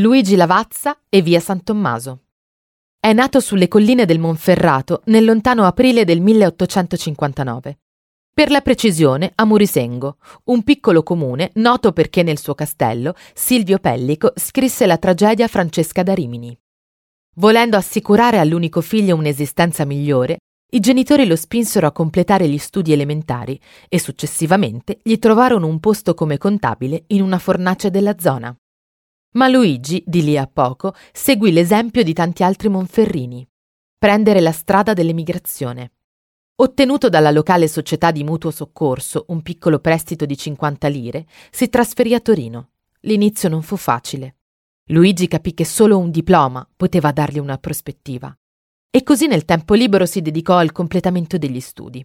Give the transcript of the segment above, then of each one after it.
Luigi Lavazza e via San Tommaso. È nato sulle colline del Monferrato nel lontano aprile del 1859. Per la precisione a Murisengo, un piccolo comune noto perché nel suo castello Silvio Pellico scrisse la tragedia Francesca da Rimini. Volendo assicurare all'unico figlio un'esistenza migliore, i genitori lo spinsero a completare gli studi elementari e successivamente gli trovarono un posto come contabile in una fornace della zona. Ma Luigi, di lì a poco, seguì l'esempio di tanti altri monferrini. Prendere la strada dell'emigrazione. Ottenuto dalla locale società di mutuo soccorso un piccolo prestito di 50 lire, si trasferì a Torino. L'inizio non fu facile. Luigi capì che solo un diploma poteva dargli una prospettiva. E così nel tempo libero si dedicò al completamento degli studi.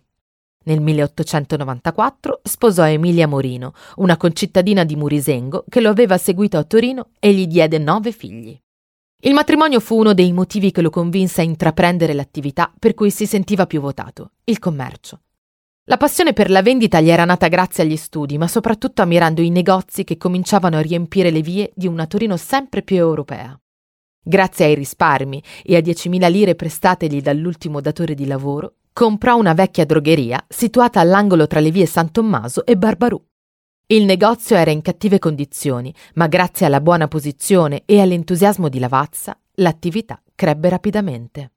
Nel 1894 sposò Emilia Morino, una concittadina di Murisengo che lo aveva seguito a Torino e gli diede nove figli. Il matrimonio fu uno dei motivi che lo convinse a intraprendere l'attività per cui si sentiva più votato, il commercio. La passione per la vendita gli era nata grazie agli studi, ma soprattutto ammirando i negozi che cominciavano a riempire le vie di una Torino sempre più europea. Grazie ai risparmi e a 10.000 lire prestategli dall'ultimo datore di lavoro, comprò una vecchia drogheria situata all'angolo tra le vie San Tommaso e Barbarù. Il negozio era in cattive condizioni, ma grazie alla buona posizione e all'entusiasmo di Lavazza, l'attività crebbe rapidamente.